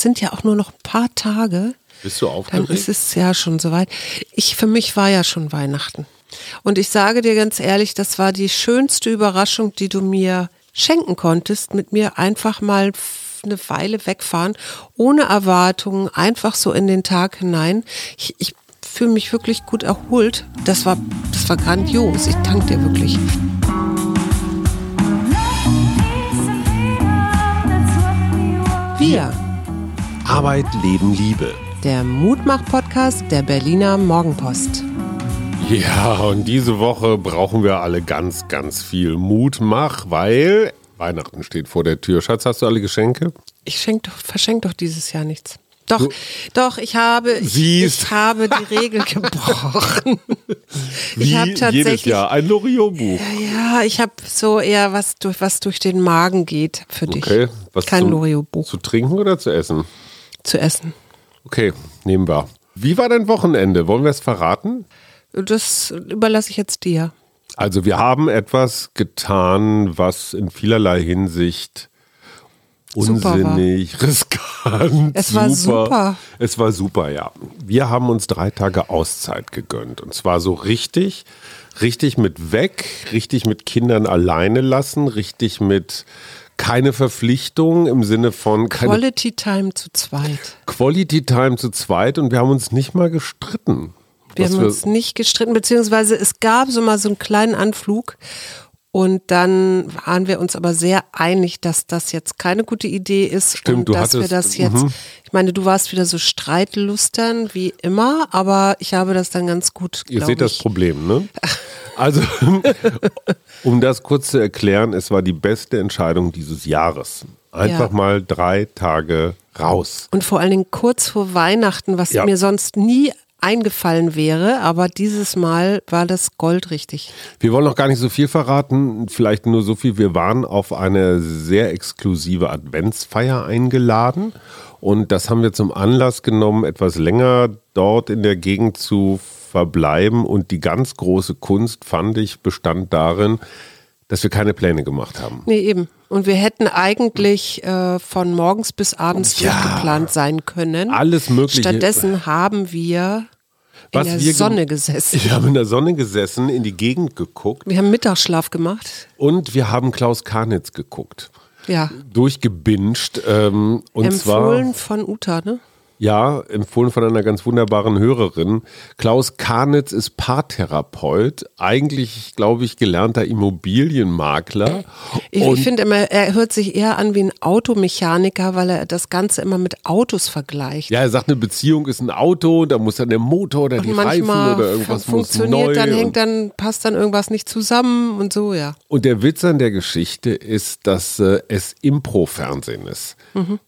es sind ja auch nur noch ein paar Tage. Bist du Dann aufgeregt? ist es ja schon soweit. Ich, für mich war ja schon Weihnachten. Und ich sage dir ganz ehrlich, das war die schönste Überraschung, die du mir schenken konntest, mit mir einfach mal eine Weile wegfahren, ohne Erwartungen, einfach so in den Tag hinein. Ich, ich fühle mich wirklich gut erholt. Das war, das war grandios. Ich danke dir wirklich. Wir, Arbeit, Leben, Liebe. der Mutmach-Podcast der Berliner Morgenpost. Ja, und diese Woche brauchen wir alle ganz, ganz viel Mut. Mach, weil Weihnachten steht vor der Tür. Schatz, hast du alle Geschenke? Ich schenk doch, verschenk doch dieses Jahr nichts. Doch, doch, ich habe, ich, ich habe die Regel gebrochen. ich habe jedes tatsächlich, Jahr ein Loriot-Buch. ja, ich habe so eher was durch, was durch den Magen geht für dich. Okay, was Kein Loriot-Buch Zu trinken oder zu essen? Zu essen. Okay, nehmen wir. Wie war dein Wochenende? Wollen wir es verraten? Das überlasse ich jetzt dir. Also wir haben etwas getan, was in vielerlei Hinsicht Super unsinnig, riskant, Es war super. Es war super, ja. Wir haben uns drei Tage Auszeit gegönnt. Und zwar so richtig, richtig mit weg, richtig mit Kindern alleine lassen, richtig mit keine Verpflichtung im Sinne von Quality Time zu zweit. Quality Time zu zweit und wir haben uns nicht mal gestritten. Wir haben uns nicht gestritten, beziehungsweise es gab so mal so einen kleinen Anflug. Und dann waren wir uns aber sehr einig, dass das jetzt keine gute Idee ist Stimmt, und du dass wir hattest- das jetzt, ich meine, du warst wieder so streitlustern wie immer, aber ich habe das dann ganz gut, Ihr seht das ich. Problem, ne? Also, um das kurz zu erklären, es war die beste Entscheidung dieses Jahres. Einfach Ja. mal drei Tage raus. Und vor allen Dingen kurz vor Weihnachten, was Ja. mir sonst nie eingefallen wäre, aber dieses Mal war das goldrichtig. Wir wollen noch gar nicht so viel verraten, vielleicht nur so viel. Wir waren auf eine sehr exklusive Adventsfeier eingeladen und das haben wir zum Anlass genommen, etwas länger dort in der Gegend zu verbleiben. Und die ganz große Kunst, fand ich, bestand darin, dass wir keine Pläne gemacht haben. Nee, eben. Und wir hätten eigentlich äh, von morgens bis abends Ja. durchgeplant sein können. Alles Mögliche. Stattdessen haben wir in Was der wir Sonne gesessen. Wir haben in der Sonne gesessen, in die Gegend geguckt Wir haben Mittagsschlaf gemacht. und wir haben Klaus Karnitz geguckt. Ja. Durchgebinged. Ähm, und Empfohlen zwar, von Uta, ne? Ja, empfohlen von einer ganz wunderbaren Hörerin. Klaus Karnitz ist Paartherapeut, eigentlich, glaube ich, gelernter Immobilienmakler. Ich, und ich finde immer, er hört sich eher an wie ein Automechaniker, weil er das Ganze immer mit Autos vergleicht. ja, er sagt, eine Beziehung ist ein Auto, da muss dann der Motor oder die Und Reifen manchmal oder irgendwas fun- muss funktioniert, neu. dann hängt dann, passt dann irgendwas nicht zusammen und so, ja. Und der Witz an der Geschichte ist, dass äh, es Impro-Fernsehen ist.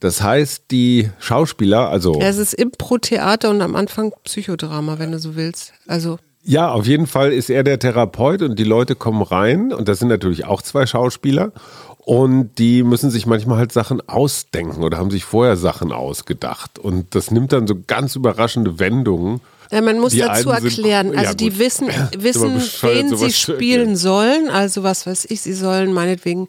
Das heißt, die Schauspieler, also Ja, Es ist Impro-Theater und am Anfang Psychodrama, wenn du so willst. Also, ja, auf jeden Fall ist er der Therapeut und die Leute kommen rein und das sind natürlich auch zwei Schauspieler und die müssen sich manchmal halt Sachen ausdenken oder haben sich vorher Sachen ausgedacht und das nimmt dann so ganz überraschende Wendungen. ja, man muss Die dazu einen sind- erklären, also ja, die gut. wissen, wissen wen sie spielen erklären. sollen. Also was weiß ich, sie sollen meinetwegen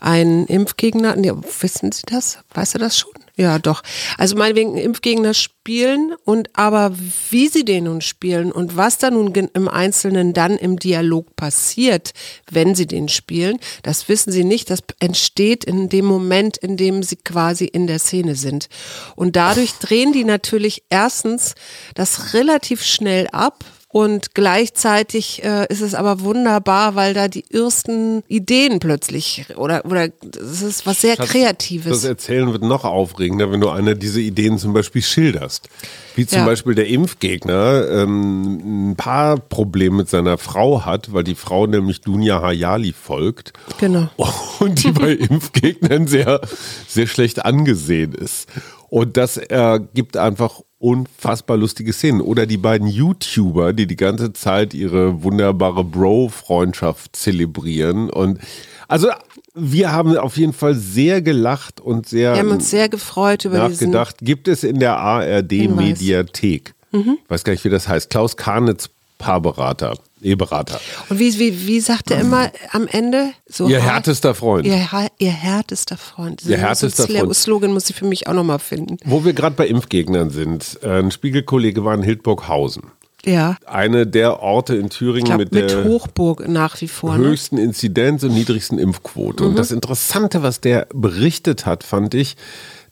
einen Impfgegner, nee, wissen sie das? Weißt du das schon? Ja, doch. Also meinetwegen Impfgegner spielen und aber wie sie den nun spielen und was da nun im Einzelnen dann im Dialog passiert, wenn sie den spielen, das wissen sie nicht. Das entsteht in dem Moment, in dem sie quasi in der Szene sind. Und dadurch drehen die natürlich erstens das relativ schnell ab, und gleichzeitig äh, ist es aber wunderbar, weil da die ersten Ideen plötzlich oder oder das ist was sehr Das Kreatives. Erzählen wird noch aufregender, wenn du eine dieser Ideen zum Beispiel schilderst. Wie zum Ja. Beispiel der Impfgegner ähm, ein paar Probleme mit seiner Frau hat, weil die Frau nämlich Dunja Hayali folgt. Genau. Und die bei Impfgegnern sehr, sehr schlecht angesehen ist. Und das äh, gibt einfach unfassbar lustige Szenen. Oder die beiden YouTuber, die die ganze Zeit ihre wunderbare Bro-Freundschaft zelebrieren. Und also wir haben auf jeden Fall sehr gelacht und sehr Wir haben uns sehr gefreut über diesen nachgedacht. Gibt es in der ARD. Mediathek? Mhm. Weiß gar nicht, wie das heißt. Klaus Karnitz, Paarberater. E-Berater. Und wie, wie, wie sagt er immer am Ende? So Ihr härtester Freund. Ihr, ihr härtester Freund. Ihr härtester ein Freund. Slogan muss ich für mich auch nochmal finden. Wo wir gerade bei Impfgegnern sind. Ein Spiegelkollege war in Hildburghausen. Ja. Eine der Orte in Thüringen Ich glaube, mit mit, der Hochburg nach wie vor. Ne? höchsten Inzidenz und niedrigsten Impfquote. Und das Interessante, was der berichtet hat, fand ich,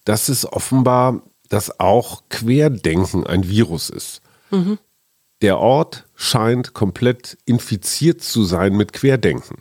dass es offenbar, dass auch Querdenken ein Virus ist. Der Ort scheint komplett infiziert zu sein mit Querdenken.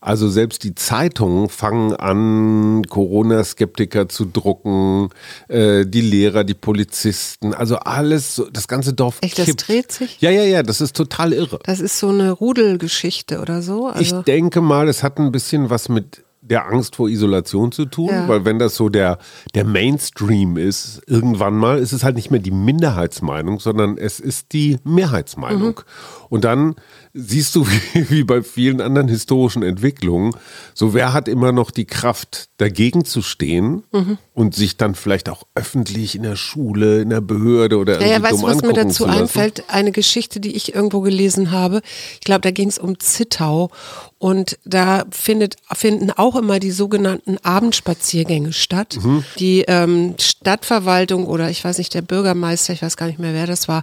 Also selbst die Zeitungen fangen an, Corona-Skeptiker zu drucken, äh, die Lehrer, die Polizisten, also alles, das ganze Dorf Echt, das kippt. dreht sich? Ja, ja, ja, das ist total irre. Das ist so eine Rudelgeschichte oder so. Ich Also, denke mal, es hat ein bisschen was mit der Angst vor Isolation zu tun, Ja. weil wenn das so der, der Mainstream ist, irgendwann mal ist es halt nicht mehr die Minderheitsmeinung, sondern es ist die Mehrheitsmeinung. Mhm. Und dann siehst du, wie, wie bei vielen anderen historischen Entwicklungen, so wer hat immer noch die Kraft, dagegen zu stehen Mhm. und sich dann vielleicht auch öffentlich in der Schule, in der Behörde oder irgendwie naja, weißt du, was mir dazu einfällt? Eine Geschichte, die ich irgendwo gelesen habe. Ich glaube, da ging es um Zittau. Und da findet, finden auch immer die sogenannten Abendspaziergänge statt. Mhm. Die ähm, Stadtverwaltung oder ich weiß nicht, der Bürgermeister, ich weiß gar nicht mehr, wer das war,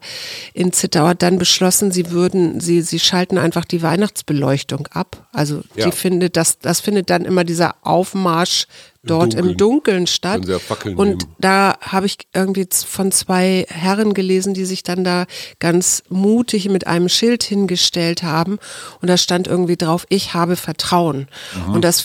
in Zittau hat dann beschlossen, sie würden, sie, sie schalten einfach die Weihnachtsbeleuchtung ab. Also Ja. die findet, das, das findet dann immer dieser Aufmarsch dort im Dunkeln. Dunkeln statt. Ja Und nehmen. da habe ich irgendwie von zwei Herren gelesen, die sich dann da ganz mutig mit einem Schild hingestellt haben. Und da stand irgendwie drauf, ich habe Vertrauen. Mhm. Und das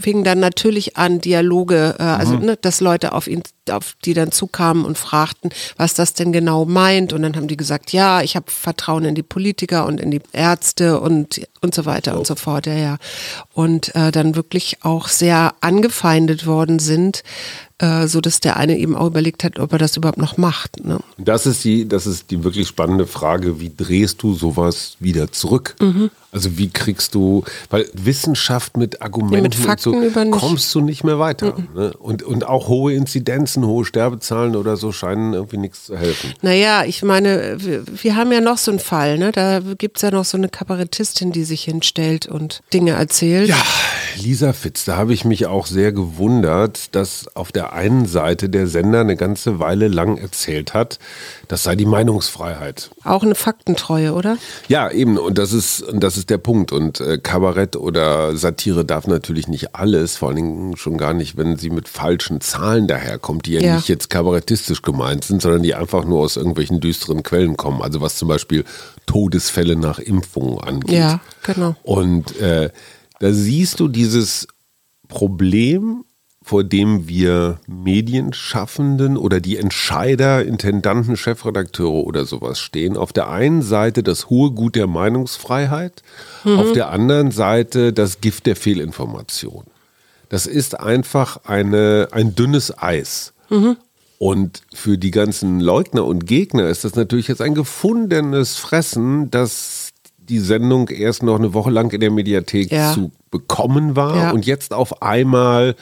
f- fing dann natürlich an, Dialoge, äh, also Mhm. ne, dass Leute auf ihn, auf die dann zukamen und fragten, was das denn genau meint. Und dann haben die gesagt, ja, ich habe Vertrauen in die Politiker und in die Ärzte und und so weiter und so fort, ja, ja. Und äh, dann wirklich auch sehr angefeindet worden sind, äh, so dass der eine eben auch überlegt hat, ob er das überhaupt noch macht. Ne? Das ist die, das ist die wirklich spannende Frage, wie drehst du sowas wieder zurück? Also wie kriegst du, weil Wissenschaft mit Argumenten mit Fakten so kommst du nicht mehr weiter. Ne? Und, und auch hohe Inzidenzen, hohe Sterbezahlen oder so scheinen irgendwie nichts zu helfen. Naja, ich meine, wir, wir haben ja noch so einen Fall, ne? Da gibt's ja noch so eine Kabarettistin, die sich hinstellt und Dinge erzählt. Ja, Lisa Fitz, da habe ich mich auch sehr gewundert, dass auf der einen Seite der Sender eine ganze Weile lang erzählt hat, das sei die Meinungsfreiheit. Auch eine Faktentreue, oder? Ja, eben, und das ist, und das ist der Punkt. Und äh, Kabarett oder Satire darf natürlich nicht alles, vor allen Dingen schon gar nicht, wenn sie mit falschen Zahlen daherkommt, die ja, Ja. nicht jetzt kabarettistisch gemeint sind, sondern die einfach nur aus irgendwelchen düsteren Quellen kommen. Also was zum Beispiel Todesfälle nach Impfungen angeht. Ja, genau. Und äh, da siehst du dieses Problem, vor dem wir Medienschaffenden oder die Entscheider, Intendanten, Chefredakteure oder sowas stehen. Auf der einen Seite das hohe Gut der Meinungsfreiheit, auf der anderen Seite das Gift der Fehlinformation. Das ist einfach eine, ein dünnes Eis. Und für die ganzen Leugner und Gegner ist das natürlich jetzt ein gefundenes Fressen, dass die Sendung erst noch eine Woche lang in der Mediathek Ja. zu bekommen war Ja. und jetzt auf einmal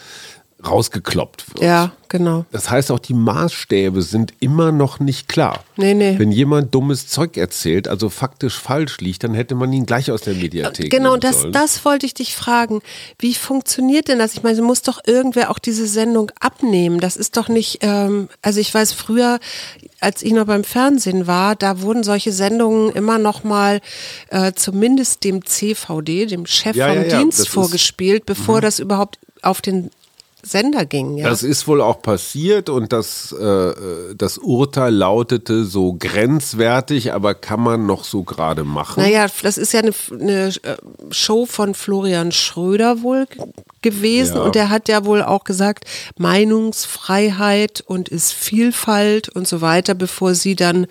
rausgekloppt wird. Ja, genau. Das heißt, auch die Maßstäbe sind immer noch nicht klar. Nee, nee. Wenn jemand dummes Zeug erzählt, also faktisch falsch liegt, dann hätte man ihn gleich aus der Mediathek Genau, nehmen das, sollen. das wollte ich dich fragen. Wie funktioniert denn das? Ich meine, muss doch irgendwer auch diese Sendung abnehmen. Das ist doch nicht, ähm, also ich weiß früher, als ich noch beim Fernsehen war, da wurden solche Sendungen immer noch mal äh, zumindest dem CVD, dem Chef Ja, vom ja, ja, Dienst das Mhm. vorgespielt, bevor das überhaupt auf den Sender ging. Ja. Das ist wohl auch passiert und das, äh, das Urteil lautete so grenzwertig, aber kann man noch so gerade machen. Naja, das ist ja eine, eine äh, Show von Florian Schröder wohl gewesen Ja. und der hat ja wohl auch gesagt, Meinungsfreiheit und ist Vielfalt und so weiter, bevor sie dann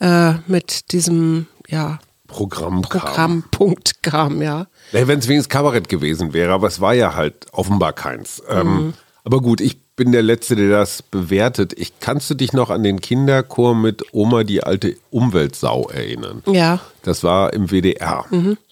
äh, mit diesem ja, Programm kam. Programmpunkt kam, ja. Wenn es wenigstens Kabarett gewesen wäre, aber es war ja halt offenbar keins. Mhm. Ähm, aber gut, ich bin der Letzte, der das bewertet. Ich, kannst du dich noch an den Kinderchor mit Oma die alte Umweltsau erinnern? Ja. Das war im WDR.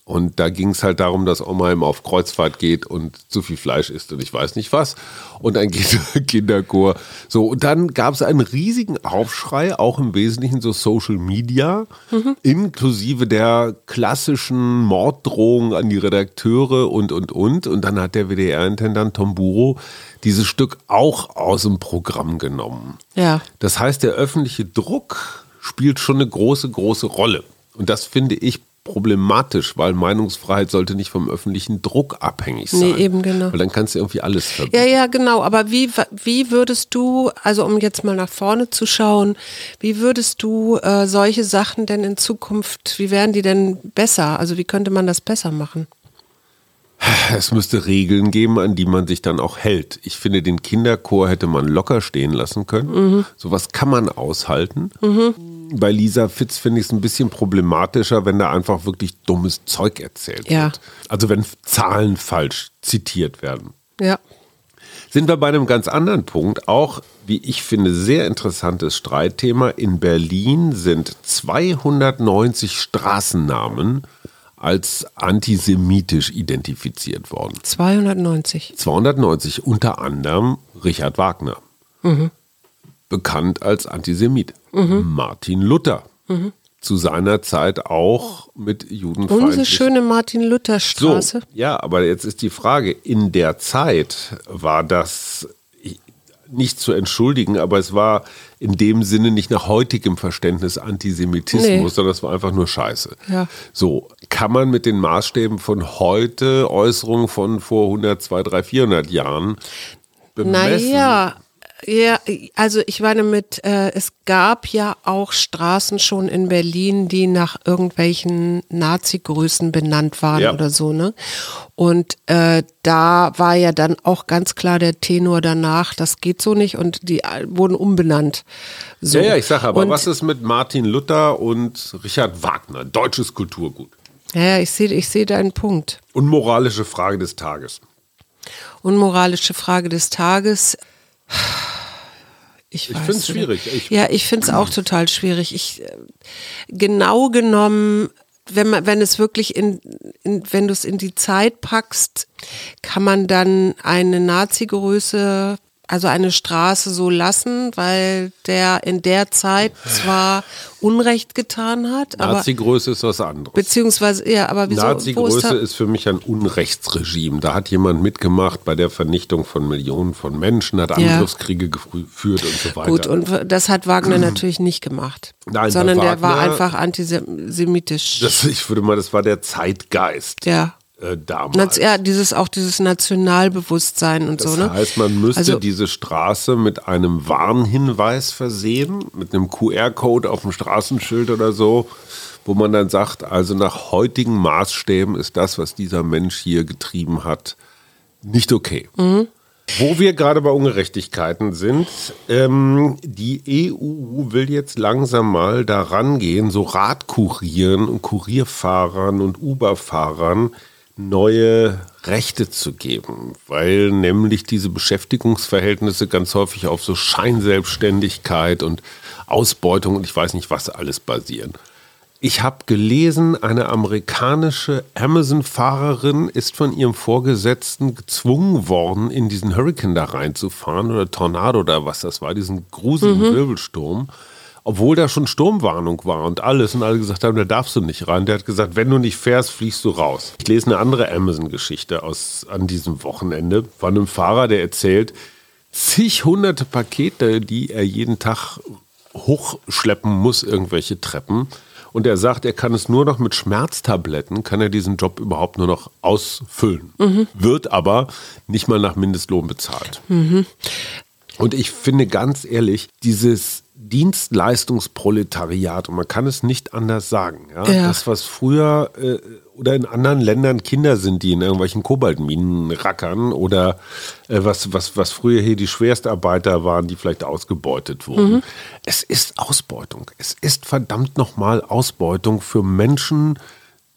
Und da ging es halt darum, dass Oma immer auf Kreuzfahrt geht und zu viel Fleisch isst und ich weiß nicht was. Und ein Kinderchor. So, und dann gab es einen riesigen Aufschrei, auch im Wesentlichen so Social Media, mhm. inklusive der klassischen Morddrohungen an die Redakteure und, und, und. Und dann hat der WDR-Intendant Tom Buro dieses Stück auch aus dem Programm genommen. Ja. Das heißt, der öffentliche Druck spielt schon eine große, große Rolle. Und das finde ich problematisch, weil Meinungsfreiheit sollte nicht vom öffentlichen Druck abhängig sein. Nee, eben genau. Weil dann kannst du irgendwie alles verbieten. Ja, ja, genau. Aber wie, wie würdest du, also um jetzt mal nach vorne zu schauen, wie würdest du äh, solche Sachen denn in Zukunft, wie wären die denn besser? Also wie könnte man das besser machen? Es müsste Regeln geben, an die man sich dann auch hält. Ich finde, den Kinderchor hätte man locker stehen lassen können. Mhm. Sowas kann man aushalten. Mhm bei Lisa Fitz finde ich es ein bisschen problematischer, wenn da einfach wirklich dummes Zeug erzählt ja. wird. Also wenn Zahlen falsch zitiert werden. Ja. Sind wir bei einem ganz anderen Punkt, auch wie ich finde sehr interessantes Streitthema. In Berlin sind 290 Straßennamen als antisemitisch identifiziert worden. 290. 290, unter anderem Richard Wagner. Mhm bekannt als Antisemit. Mhm. Martin Luther. Mhm. Zu seiner Zeit auch mit Judenfeindlichen. Unsere schöne Martin-Luther-Straße. So, ja, aber jetzt ist die Frage, in der Zeit war das nicht zu entschuldigen, aber es war in dem Sinne nicht nach heutigem Verständnis Antisemitismus, nee. sondern es war einfach nur Scheiße. Ja. So, kann man mit den Maßstäben von heute Äußerungen von vor 100, 200, 300, 400 Jahren bemessen? Naja, ja, also ich meine mit, äh, es gab ja auch Straßen schon in Berlin, die nach irgendwelchen Nazi-Größen benannt waren ja. oder so, ne? Und äh, da war ja dann auch ganz klar der Tenor danach, das geht so nicht und die äh, wurden umbenannt. So. Ja, ja, ich sage aber, und, was ist mit Martin Luther und Richard Wagner? Deutsches Kulturgut. Ja, ja ich sehe ich seh deinen Punkt. Unmoralische Frage des Tages. Unmoralische Frage des Tages. Ich, ich finde es schwierig. Ich ja, ich finde es auch total schwierig. Ich, äh, genau genommen, wenn man, wenn es wirklich in, in wenn du es in die Zeit packst, kann man dann eine Nazi-Größe also eine Straße so lassen, weil der in der Zeit zwar Unrecht getan hat, aber Nazi-Größe ist was anderes. Beziehungsweise ja, aber wieso? Nazi-Größe ist, ist, für mich ein Unrechtsregime. Da hat jemand mitgemacht bei der Vernichtung von Millionen von Menschen, hat Angriffskriege geführt und so weiter. Gut, und das hat Wagner natürlich nicht gemacht, Nein, sondern Wagner, der war einfach antisemitisch. Das, ich würde mal, das war der Zeitgeist. Ja äh, damals. Ja, dieses auch dieses Nationalbewusstsein und das so. Ne? Das heißt, man müsste also, diese Straße mit einem Warnhinweis versehen, mit einem QR-Code auf dem Straßenschild oder so, wo man dann sagt, also nach heutigen Maßstäben ist das, was dieser Mensch hier getrieben hat, nicht okay. Mhm. Wo wir gerade bei Ungerechtigkeiten sind, ähm, die EU will jetzt langsam mal daran gehen, so Radkurieren und Kurierfahrern und Uber-Fahrern neue Rechte zu geben, weil nämlich diese Beschäftigungsverhältnisse ganz häufig auf so Scheinselbstständigkeit und Ausbeutung und ich weiß nicht was alles basieren. Ich habe gelesen, eine amerikanische Amazon-Fahrerin ist von ihrem Vorgesetzten gezwungen worden, in diesen Hurricane da reinzufahren oder Tornado oder was das war, diesen gruseligen mhm. Wirbelsturm obwohl da schon Sturmwarnung war und alles und alle gesagt haben, da darfst du nicht rein. Der hat gesagt, wenn du nicht fährst, fliegst du raus. Ich lese eine andere Amazon-Geschichte aus an diesem Wochenende von einem Fahrer, der erzählt, zig hunderte Pakete, die er jeden Tag hochschleppen muss, irgendwelche Treppen. Und er sagt, er kann es nur noch mit Schmerztabletten, kann er diesen Job überhaupt nur noch ausfüllen. Mhm. Wird aber nicht mal nach Mindestlohn bezahlt. Mhm. Und ich finde ganz ehrlich, dieses Dienstleistungsproletariat, und man kann es nicht anders sagen. Ja? ja. Das, was früher äh, oder in anderen Ländern Kinder sind, die in irgendwelchen Kobaltminen rackern oder äh, was, was, was früher hier die Schwerstarbeiter waren, die vielleicht ausgebeutet wurden. Mhm. Es ist Ausbeutung. Es ist verdammt nochmal Ausbeutung für Menschen,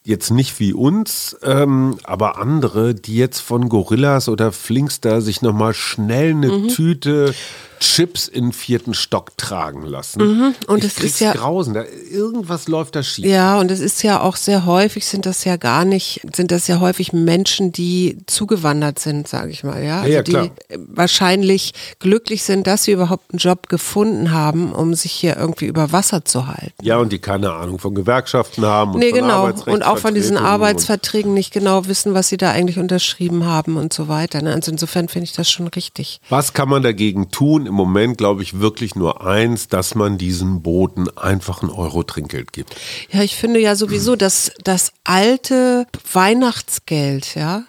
jetzt nicht wie uns, ähm, aber andere, die jetzt von Gorillas oder Flinkster sich nochmal schnell eine mhm. Tüte Chips in den vierten Stock tragen lassen. Mhm. Und ich es ist ja Grausen. Da, irgendwas läuft da schief. Ja, und es ist ja auch sehr häufig sind das ja gar nicht, sind das ja häufig Menschen, die zugewandert sind, sage ich mal, ja, also ja, die klar. wahrscheinlich glücklich sind, dass sie überhaupt einen Job gefunden haben, um sich hier irgendwie über Wasser zu halten. Ja, und die keine Ahnung von Gewerkschaften haben. Und Nee, genau. Und auch von diesen Arbeitsverträgen nicht genau wissen, was sie da eigentlich unterschrieben haben und so weiter. ne? Also insofern finde ich das schon richtig. Was kann man dagegen tun? Im Moment glaube ich wirklich nur eins, dass man diesen Booten einfach ein Euro Trinkgeld gibt. Ja, ich finde ja sowieso, dass das alte Weihnachtsgeld, ja,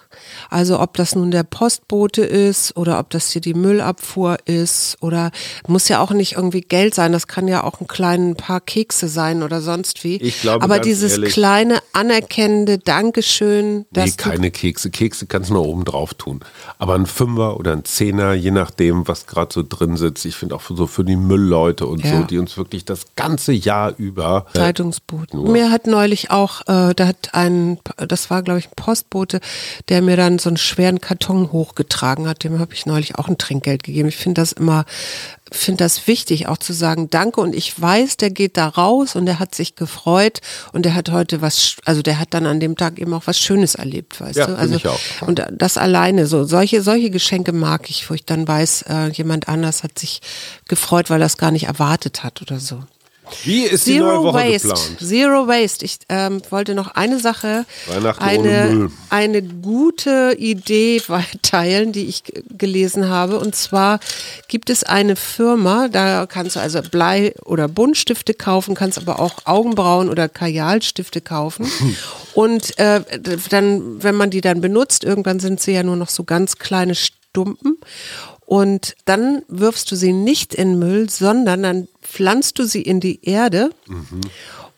also ob das nun der Postbote ist oder ob das hier die Müllabfuhr ist oder muss ja auch nicht irgendwie Geld sein, das kann ja auch ein kleinen paar Kekse sein oder sonst wie. Ich glaube, Aber dieses ehrlich- kleine anerkennende Dankeschön, Nee, dass du keine Kekse. Kekse kannst du noch oben drauf tun. Aber ein Fünfer oder ein Zehner, je nachdem, was gerade so drin sitzt. Ich finde auch so für die Müllleute und Ja. so, die uns wirklich das ganze Jahr über. äh, Zeitungsboot. nur. Mir hat neulich auch, äh, da hat ein, das war glaube ich ein Postbote, der mir dann so einen schweren Karton hochgetragen hat. Dem habe ich neulich auch ein Trinkgeld gegeben. Ich finde das immer, finde das wichtig, auch zu sagen Danke. Und ich weiß, der geht da raus und der hat sich gefreut und der hat heute was, also der hat dann an dem Tag eben auch was Schönes erlebt, weißt Ja, du? Also ich auch. und das alleine so solche solche Geschenke mag ich, wo ich dann weiß, äh, jemand anders hat sich gefreut, weil er es gar nicht erwartet hat oder so. Wie ist die neue Zero Woche Waste. geplant? Zero Waste. Ich ähm, wollte noch eine Sache, eine, eine gute Idee teilen, die ich gelesen habe. Und zwar gibt es eine Firma, da kannst du also Blei- oder Buntstifte kaufen, kannst aber auch Augenbrauen- oder Kajalstifte kaufen. Und äh, dann, wenn man die dann benutzt, irgendwann sind sie ja nur noch so ganz kleine Stumpen. Und dann wirfst du sie nicht in Müll, sondern dann pflanzt du sie in die Erde.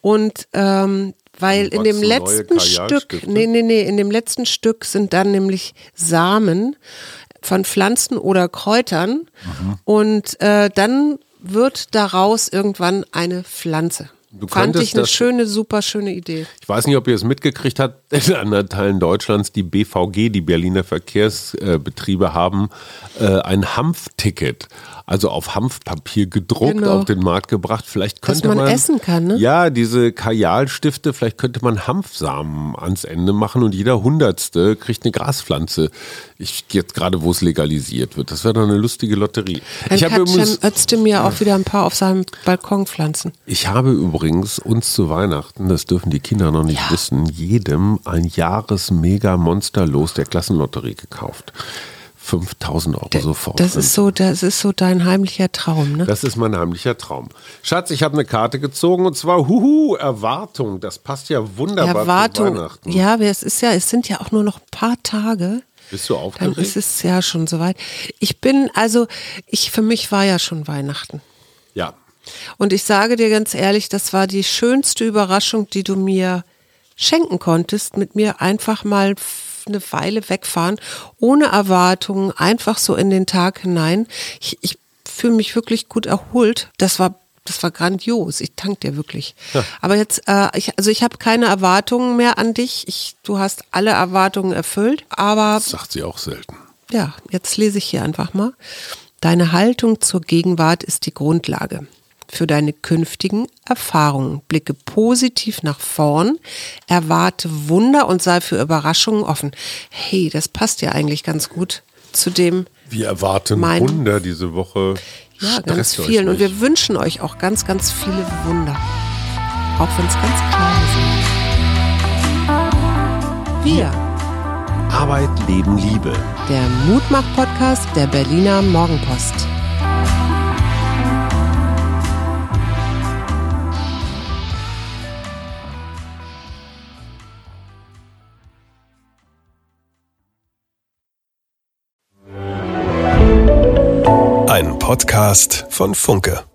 Und ähm, weil in dem letzten Stück, nee, nee, nee, in dem letzten Stück sind dann nämlich Samen von Pflanzen oder Kräutern. Mhm. Und äh, dann wird daraus irgendwann eine Pflanze. Du Fand ich eine das- schöne, super schöne Idee. Ich weiß nicht, ob ihr es mitgekriegt habt, in anderen Teilen Deutschlands, die BVG, die Berliner Verkehrsbetriebe, haben äh, ein Hanfticket, also auf Hanfpapier gedruckt, Genau. auf den Markt gebracht. Vielleicht Dass könnte man essen kann, ne? Ja, diese Kajalstifte, vielleicht könnte man Hanfsamen ans Ende machen und jeder Hundertste kriegt eine Graspflanze. Ich jetzt gerade, wo es legalisiert wird. Das wäre doch eine lustige Lotterie. Dann Ich habe, übrigens, Özdemir auch wieder ein paar auf seinem Balkon pflanzen. ich habe übrigens uns zu Weihnachten, das dürfen die Kinder noch nicht Ja. wissen, jedem ein Jahres-Mega-Monster-Los der Klassenlotterie gekauft. 5000 Euro sofort. Das ist so, das ist so dein heimlicher Traum, ne? Das ist mein heimlicher Traum. Schatz, ich habe eine Karte gezogen und zwar Huhu, Erwartung. Das passt ja wunderbar Erwartung. Weihnachten. Ja, es ist ja, es sind ja auch nur noch ein paar Tage. Bist du Dann aufgeregt? ist es ja schon soweit. Ich bin, also, ich, für mich war ja schon Weihnachten. ja. Und ich sage dir ganz ehrlich, das war die schönste Überraschung, die du mir schenken konntest, mit mir einfach mal eine Weile wegfahren, ohne Erwartungen, einfach so in den Tag hinein. Ich, ich fühle mich wirklich gut erholt. Das war das war grandios. Ich danke dir wirklich. Aber jetzt, äh, ich, also ich habe keine Erwartungen mehr an dich. Ich, du hast alle Erwartungen erfüllt. Aber Das sagt sie auch selten. ja, jetzt lese ich hier einfach mal. Deine Haltung zur Gegenwart ist die Grundlage für deine künftigen Erfahrungen. Blicke positiv nach vorn, erwarte Wunder und sei für Überraschungen offen. Hey, das passt ja eigentlich ganz gut zu dem, Wir erwarten Mein- Wunder diese Woche. ja, ganz vielen. Und wir wünschen euch auch ganz, ganz viele Wunder. Auch wenn es ganz kleine sind. Wir, Arbeit, Leben, Liebe. der Mutmach-Podcast der Berliner Morgenpost. Podcast von Funke.